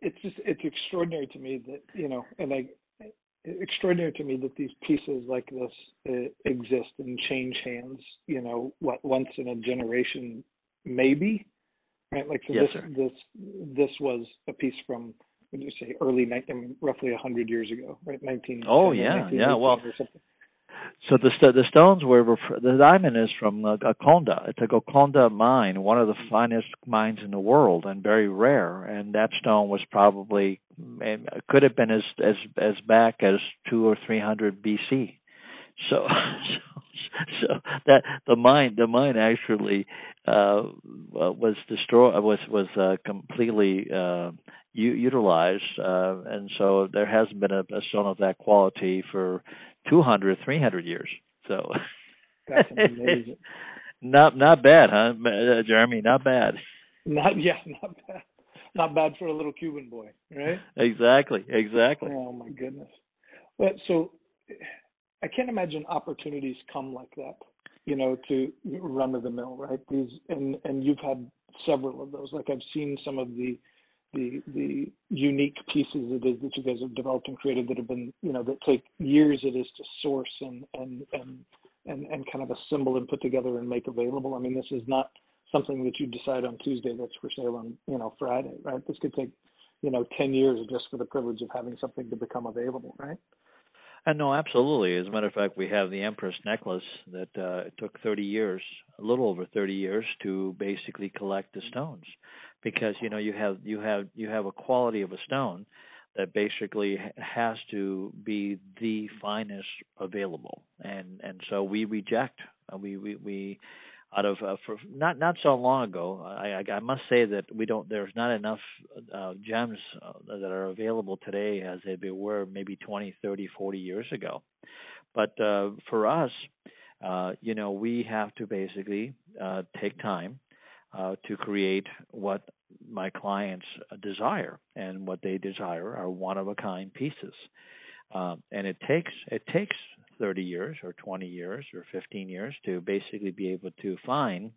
it's just it's extraordinary to me that you know, and I extraordinary to me that these pieces like this uh, exist and change hands. You know, what once in a generation, maybe, right? Like so yes, this sir. this this was a piece from do you say early I mean, roughly a hundred years ago, right? Nineteen. Oh yeah, yeah. Well. So the the stones were the diamond is from uh, Golconda. It's a Golconda mine, one of the finest mines in the world, and very rare. And that stone was probably could have been as as as back as two or three hundred BC. So, so [laughs] so that the mine the mine actually uh, was destroyed was was uh, completely uh, u- utilized, uh, and so there hasn't been a, a stone of that quality for 200, 300 years. So that's [laughs] amazing. not not bad, huh, uh, Jeremy? Not bad. Not yeah, [laughs] not bad. Not bad for a little Cuban boy, right? Exactly, exactly. Oh my goodness. But so I can't imagine opportunities come like that, you know, to run of the mill, right? These and and you've had several of those. Like I've seen some of the the the unique pieces it is that you guys have developed and created that have been you know that take years it is to source and and and and, and kind of assemble and put together and make available. I mean, this is not something that you decide on Tuesday that's for sale on you know Friday, right? This could take you know 10 years just for the privilege of having something to become available, right? And no, absolutely. As a matter of fact, we have the Empress necklace that uh, took 30 years, a little over 30 years, to basically collect the stones because you know you have you have you have a quality of a stone that basically has to be the finest available and and so we reject uh, we we, we out of uh, for not not so long ago. I, I must say that we don't there's not enough uh, gems uh, that are available today as they were maybe 20 30 40 years ago. But uh, for us uh, you know we have to basically uh, take time uh, to create what my clients desire, and what they desire are one of a kind pieces. Um, and it takes it takes 30 years or 20 years or 15 years to basically be able to find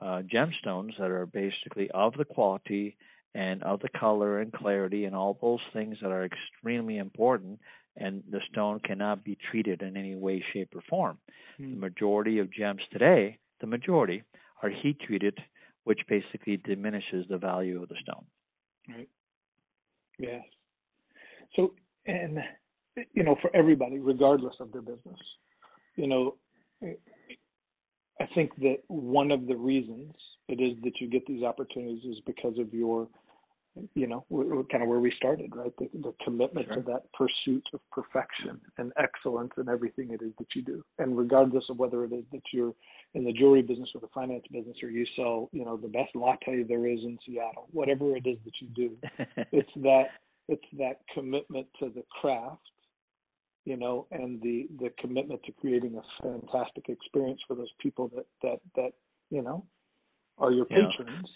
uh, gemstones that are basically of the quality and of the color and clarity and all those things that are extremely important and the stone cannot be treated in any way shape or form mm. the majority of gems today the majority are heat treated which basically diminishes the value of the stone. Right. Yes. So, and you know, for everybody, regardless of their business, you know, I think that one of the reasons it is that you get these opportunities is because of your you know, kind of where we started, right? The, the commitment sure. to that pursuit of perfection and excellence in everything it is that you do. And regardless of whether it is that you're in the jewelry business or the finance business or you sell, you know, the best latte there is in Seattle, whatever it is that you do, [laughs] it's that it's that commitment to the craft, you know, and the the commitment to creating a fantastic experience for those people that that that you know are your patrons. Yeah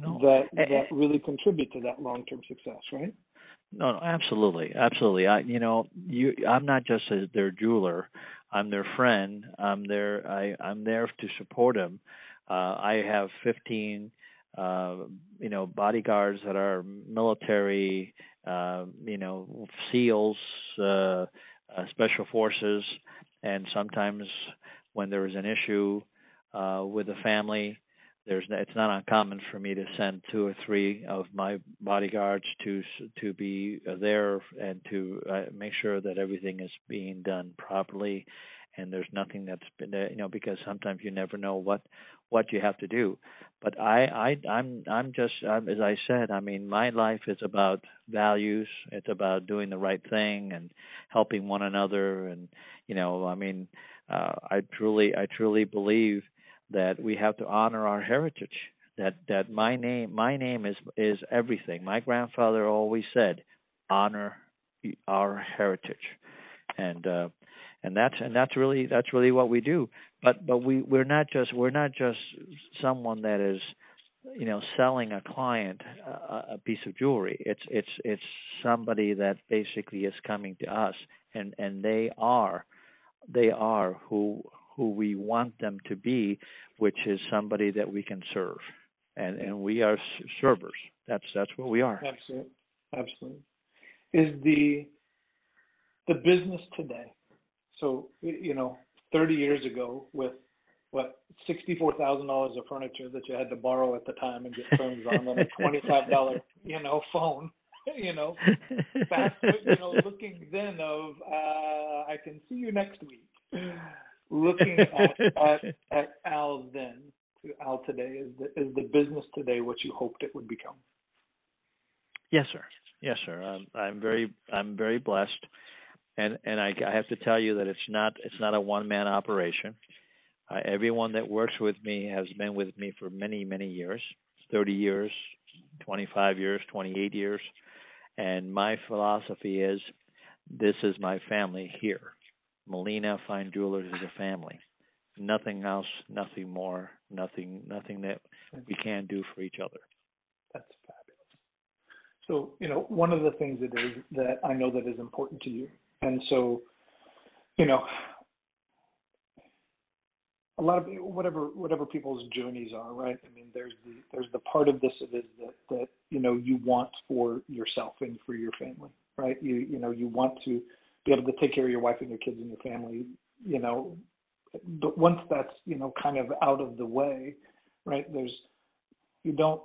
no. that that really contribute to that long term success, right? No, no, absolutely, absolutely. I, you know, you, I'm not just a, their jeweler. I'm their friend. I'm there. I, I'm there to support them. Uh, I have 15, uh, you know, bodyguards that are military, uh, you know, SEALs, uh, uh, special forces, and sometimes when there is an issue uh, with a family, there's it's not uncommon for me to send two or three of my bodyguards to to be there and to uh, make sure that everything is being done properly. And there's nothing that's been you know because sometimes you never know what what you have to do but i i i'm i'm just I'm, as i said i mean my life is about values it's about doing the right thing and helping one another and you know i mean uh, i truly i truly believe that we have to honor our heritage. That that my name my name is is everything. My grandfather always said, honor our heritage, and uh, and that's and that's really that's really what we do. But but we we're not just we're not just someone that is you know selling a client a, a piece of jewelry. It's it's it's somebody that basically is coming to us, and and they are they are who who we want them to be, which is somebody that we can serve. And and we are servers. That's that's what we are. Absolutely. Absolutely. Is the the business today? So you know, 30 years ago, with what sixty-four thousand dollars of furniture that you had to borrow at the time and get terms on, and a [laughs] twenty-five dollar you know phone. [laughs] You know, fast. [laughs] You know, looking then of uh, I can see you next week. Looking at, at, at Al then to Al today, is the, is the business today what you hoped it would become? Yes, sir. Yes, sir. I'm, I'm very I'm very blessed, and and I, I have to tell you that it's not it's not a one man operation. Uh, everyone that works with me has been with me for many, many years 30 years, 25 years, 28 years. And my philosophy is this is my family here. Molina Fine Jewelers is a family. Nothing else, nothing more, nothing nothing that we can do for each other. That's fabulous. So, you know, one of the things it is that I know that is important to you. And so, you know, a lot of whatever whatever people's journeys are, right? I mean, there's the there's the part of this that is that that you know you want for yourself and for your family, right? You you know you want to be able to take care of your wife and your kids and your family, you know. But once that's you know kind of out of the way, right? There's you don't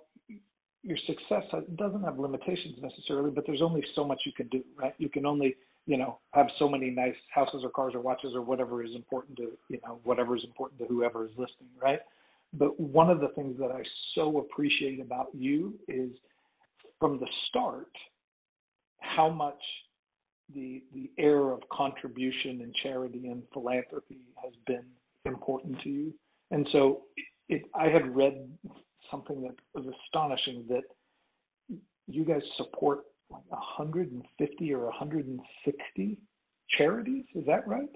your success doesn't have limitations necessarily, but there's only so much you can do, right? You can only you know, have so many nice houses or cars or watches or whatever is important to, you know, whatever is important to whoever is listening, right? But one of the things that I so appreciate about you is from the start, how much the the air of contribution and charity and philanthropy has been important to you. And so it, I had read something that was astonishing that you guys support like 150 or 160 charities. Is that right?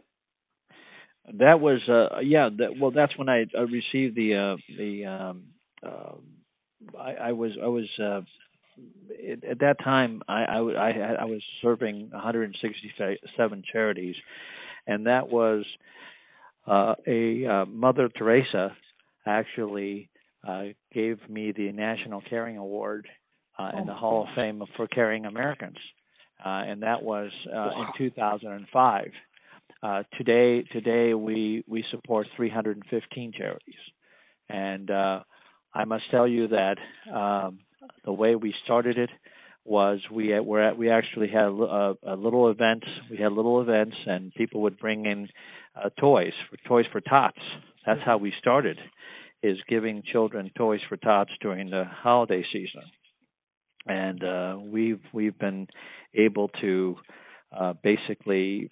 That was uh yeah that well that's when I, I received the uh the um uh, I, I was I was uh at that time I I I, I was serving 167 charities and that was uh a uh, Mother Teresa actually uh gave me the National Caring Award uh, in the Hall of Fame for Caring Americans, uh, and that was uh, in 2005. Uh, today, today we we support 315 charities, and uh, I must tell you that um, the way we started it was we were at, we actually had a, a, little event. We had little events, and people would bring in uh, toys for toys for tots. That's how we started, is giving children toys for tots during the holiday season and uh, we've we've been able to uh, basically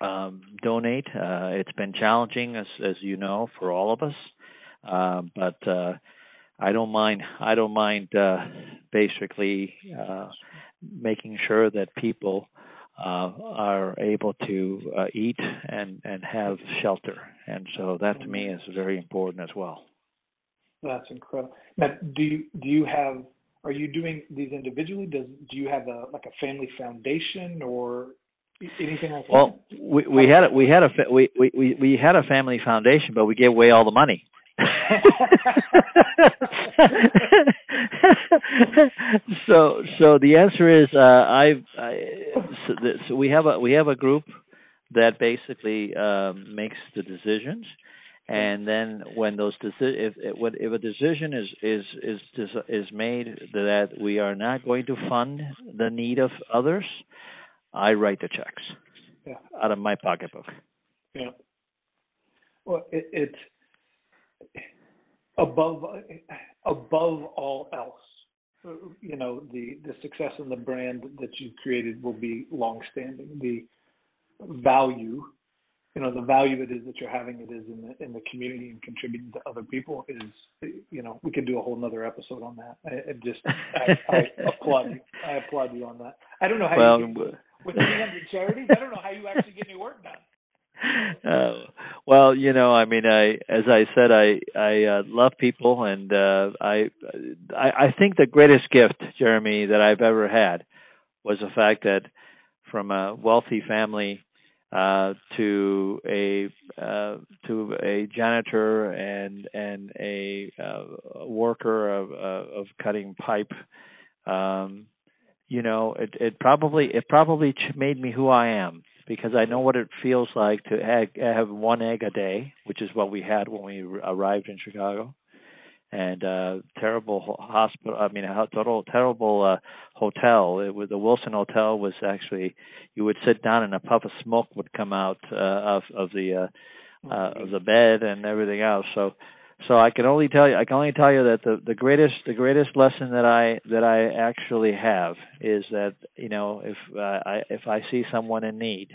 um, donate. Uh, it's been challenging, as as you know, for all of us, uh, but uh, I don't mind. I don't mind uh, basically making sure that people. are able to eat and and have shelter, and so that to me is very important as well. That's incredible. Now, do you do you have are you doing these individually? Does do you have a like a family foundation or anything like well, that? Well, we we had a, we had a we, we we had a family foundation, but we gave away all the money. [laughs] so so the answer is uh, I've, I so, the, so we have a we have a group that basically um, makes the decisions and then when those deci- if, if if a decision is is is is made that we are not going to fund the need of others, I write the checks yeah. out of my pocketbook. Yeah. Well, it, it's above above all else. You know, the the success and the brand that you created will be long standing. The value you know the value it is that you're having it is in the in the community and contributing to other people is you know we could do a whole another episode on that. I, I just I, I [laughs] applaud you. I applaud you on that. I don't know how well, you get, with 300 charities. I don't know how you actually get any work done. [laughs] Uh, well, you know, I mean, I as I said, I I uh, love people, and uh, I, I I think the greatest gift, Jeremy, that I've ever had was the fact that from a wealthy family uh, to a uh, to a janitor and and a uh, worker of uh, of cutting pipe. Um, you know, it it probably it probably made me who I am because I know what it feels like to egg, have one egg a day, which is what we had when we arrived in Chicago, and uh terrible hospital. I mean, a total terrible uh, hotel. It was the Wilson Hotel was actually you would sit down and a puff of smoke would come out uh, of of the uh, uh, of the bed and everything else. So so I can only tell you I can only tell you that the the greatest the greatest lesson that I that I actually have is that you know if uh, I if I see someone in need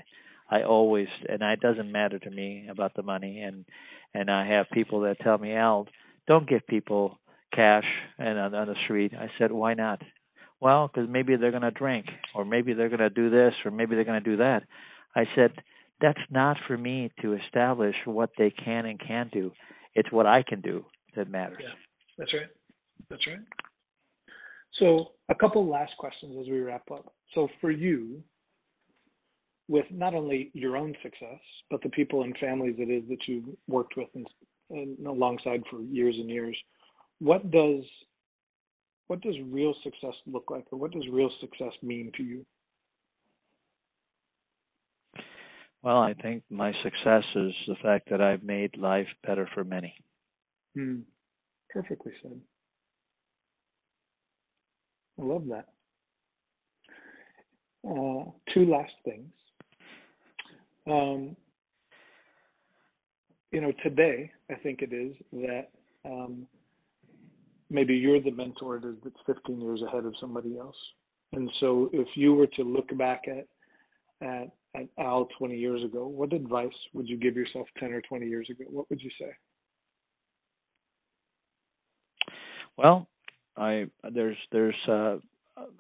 I always and it doesn't matter to me about the money and and I have people that tell me Al don't give people cash and on, on the street I said why not well because maybe they're going to drink or maybe they're going to do this or maybe they're going to do that I said that's not for me to establish what they can and can't do it's what I can do that matters. Yeah, that's right. That's right. So, a couple last questions as we wrap up. So, for you, with not only your own success, but the people and families it is that you've worked with and, and alongside for years and years, what does what does real success look like, or what does real success mean to you? Well, I think my success is the fact that I've made life better for many. Hmm. Perfectly said. I love that. Uh, two last things. Um, you know, today, I think it is that um, maybe you're the mentor that's 15 years ahead of somebody else. And so if you were to look back at, at at Al 20 years ago, what advice would you give yourself 10 or 20 years ago? What would you say? Well, I there's there's uh,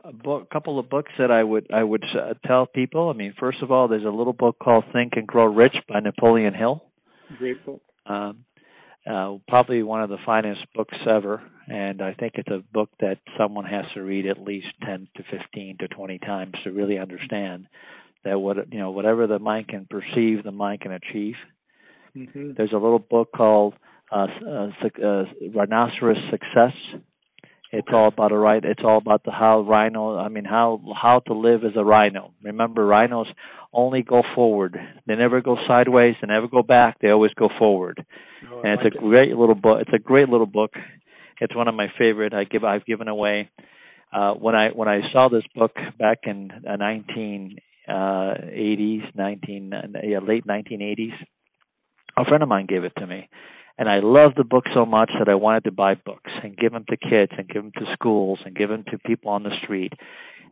a book, couple of books that I would I would uh, tell people. I mean, first of all, there's a little book called Think and Grow Rich by Napoleon Hill. Great book. Um, uh, probably one of the finest books ever, and I think it's a book that someone has to read at least 10 to 15 to 20 times to really understand that what you know whatever the mind can perceive, the mind can achieve. Mm-hmm. There's a little book called uh, uh, uh, Rhinoceros Success. It's all about a right. It's all about the how rhino. I mean, how how to live as a rhino. Remember, rhinos only go forward. They never go sideways. They never go back. They always go forward. Oh, and it's like a it. great little book. It's a great little book. It's one of my favorite. I give. I've given away. Uh, when I when I saw this book back in uh, 19 uh, 80s, 19, yeah, late 1980s. A friend of mine gave it to me, and I loved the book so much that I wanted to buy books and give them to kids and give them to schools and give them to people on the street.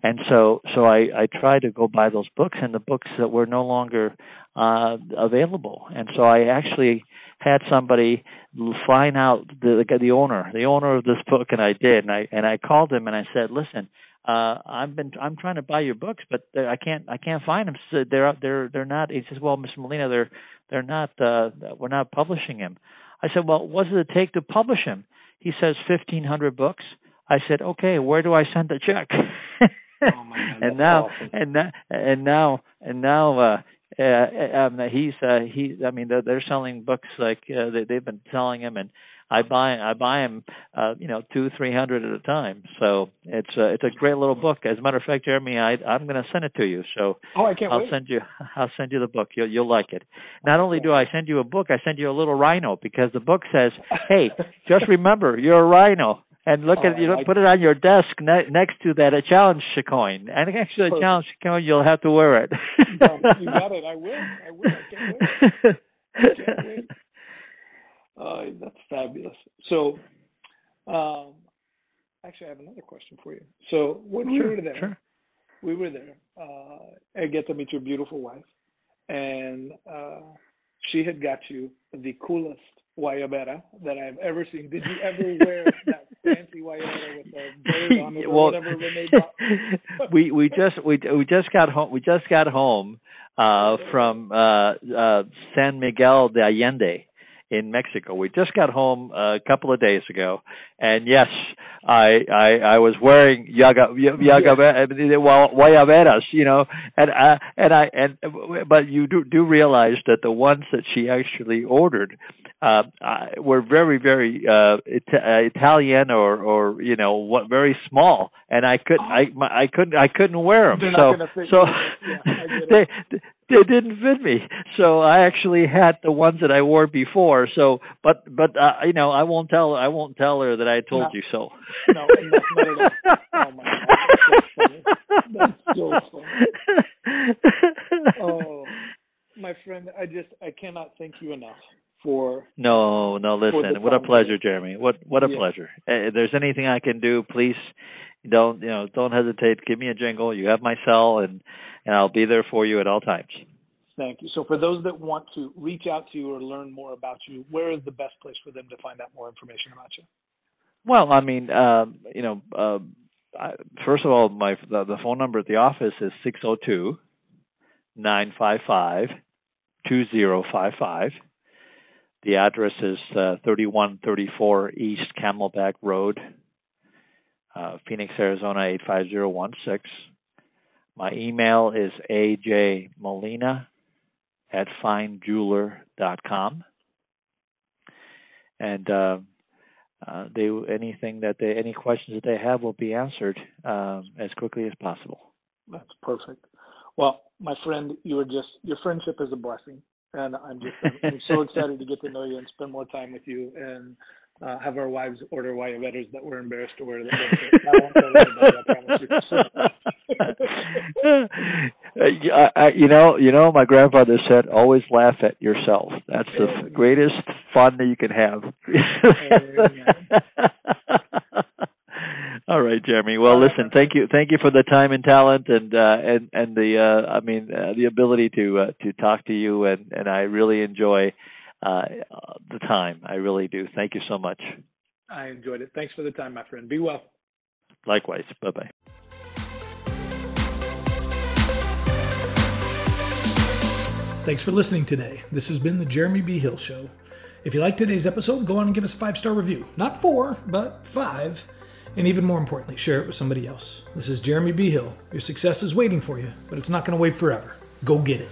And so, so I, I tried to go buy those books, and the books that were no longer uh, available. And so I actually had somebody find out the the owner, the owner of this book, and I did. And I and I called him and I said, "Listen, uh I've been I'm trying to buy your books, but I can't I can't find them. So they're they're they're not. He says, well, Mr. Molina, they're they're not. uh We're not publishing him. I said, well, what does it take to publish him? He says fifteen hundred books. I said, okay, where do I send the check? oh my God, [laughs] and now awesome. and now and now and now uh uh, um, he's uh, he. I mean, they're, they're selling books like uh, they, they've been selling him, and I buy I buy them, uh, you know, two three hundred at a time. So it's a it's a great little book. As a matter of fact, Jeremy, I I'm going to send it to you. So oh, I can't I'll wait. send you I'll send you the book. You'll you'll like it. Not only do I send you a book, I send you a little rhino because the book says, "Hey, [laughs] just remember, you're a rhino." And look oh, at you know like put it on your desk ne- next to that a challenge coin. And actually, a challenge coin you'll have to wear it. you got it. I will. I will. I can't wait. [laughs] I can't wait. Uh, that's fabulous. So, um, actually, I have another question for you. So, when we were there, sure. we were there. Uh, I get to meet your beautiful wife, and uh, she had got you the coolest guayabera that I've ever seen. Did you ever wear [laughs] that fancy guayabera with a bird on it or well, whatever [laughs] we we just we we just got home. We just got home uh, from uh, uh, San Miguel de Allende in Mexico. We just got home a couple of days ago, and yes, I I, I was wearing yaga yaga guayaberas, you know, and uh, and I and but you do do realize that the ones that she actually ordered uh, I, we're very very uh, uh, Italian or or you know what very small, and I couldn't I my, I couldn't I couldn't wear them. They're so so. Yeah, I [laughs] they. They didn't fit me. So I actually had the ones that I wore before. So but but uh, you know I won't tell I won't tell her that I told No. you so. No, and that's not. Oh my God, that's so funny. That's so funny. Oh, my friend, I just I cannot thank you enough for No, no, listen. What a pleasure, Jeremy. What what a Yeah. pleasure. If there's anything I can do, please don't you know don't hesitate. Give me a jingle. You have my cell, and and I'll be there for you at all times. thank you. So for those that want to reach out to you or learn more about you, where is the best place for them to find out more information about you? Well, I mean, um, you know, uh, I, first of all, my the, the phone number at the office is six zero two nine five five two zero five five. The address is uh, 3134 East Camelback Road, uh, Phoenix, Arizona 85016. My email is ajmolina at finejeweler.com. And uh, uh, they anything that they any questions that they have will be answered um, as quickly as possible. That's perfect. Well, my friend, you are just your friendship is a blessing, and I'm just I'm, I'm so [laughs] excited to get to know you and spend more time with you and uh, have our wives order wire letters that we're embarrassed to wear. That I won't tell anybody, I promise you. [laughs] Uh, I, you know, you know, my grandfather said, "Always laugh at yourself." That's the Amen. greatest fun that you can have. [laughs] All right, Jeremy. Well, listen, thank you, thank you for the time and talent, and uh, and and the, uh, I mean, uh, the ability to uh, to talk to you, and and I really enjoy uh, the time. I really do. Thank you so much. I enjoyed it. Thanks for the time, my friend. Be well. Likewise. Bye bye. Thanks for listening today. This has been the Jeremy B. Hill Show. If you liked today's episode, go on and give us a five star review. Not four, but five. And even more importantly, share it with somebody else. This is Jeremy B. Hill. Your success is waiting for you, but it's not going to wait forever. Go get it.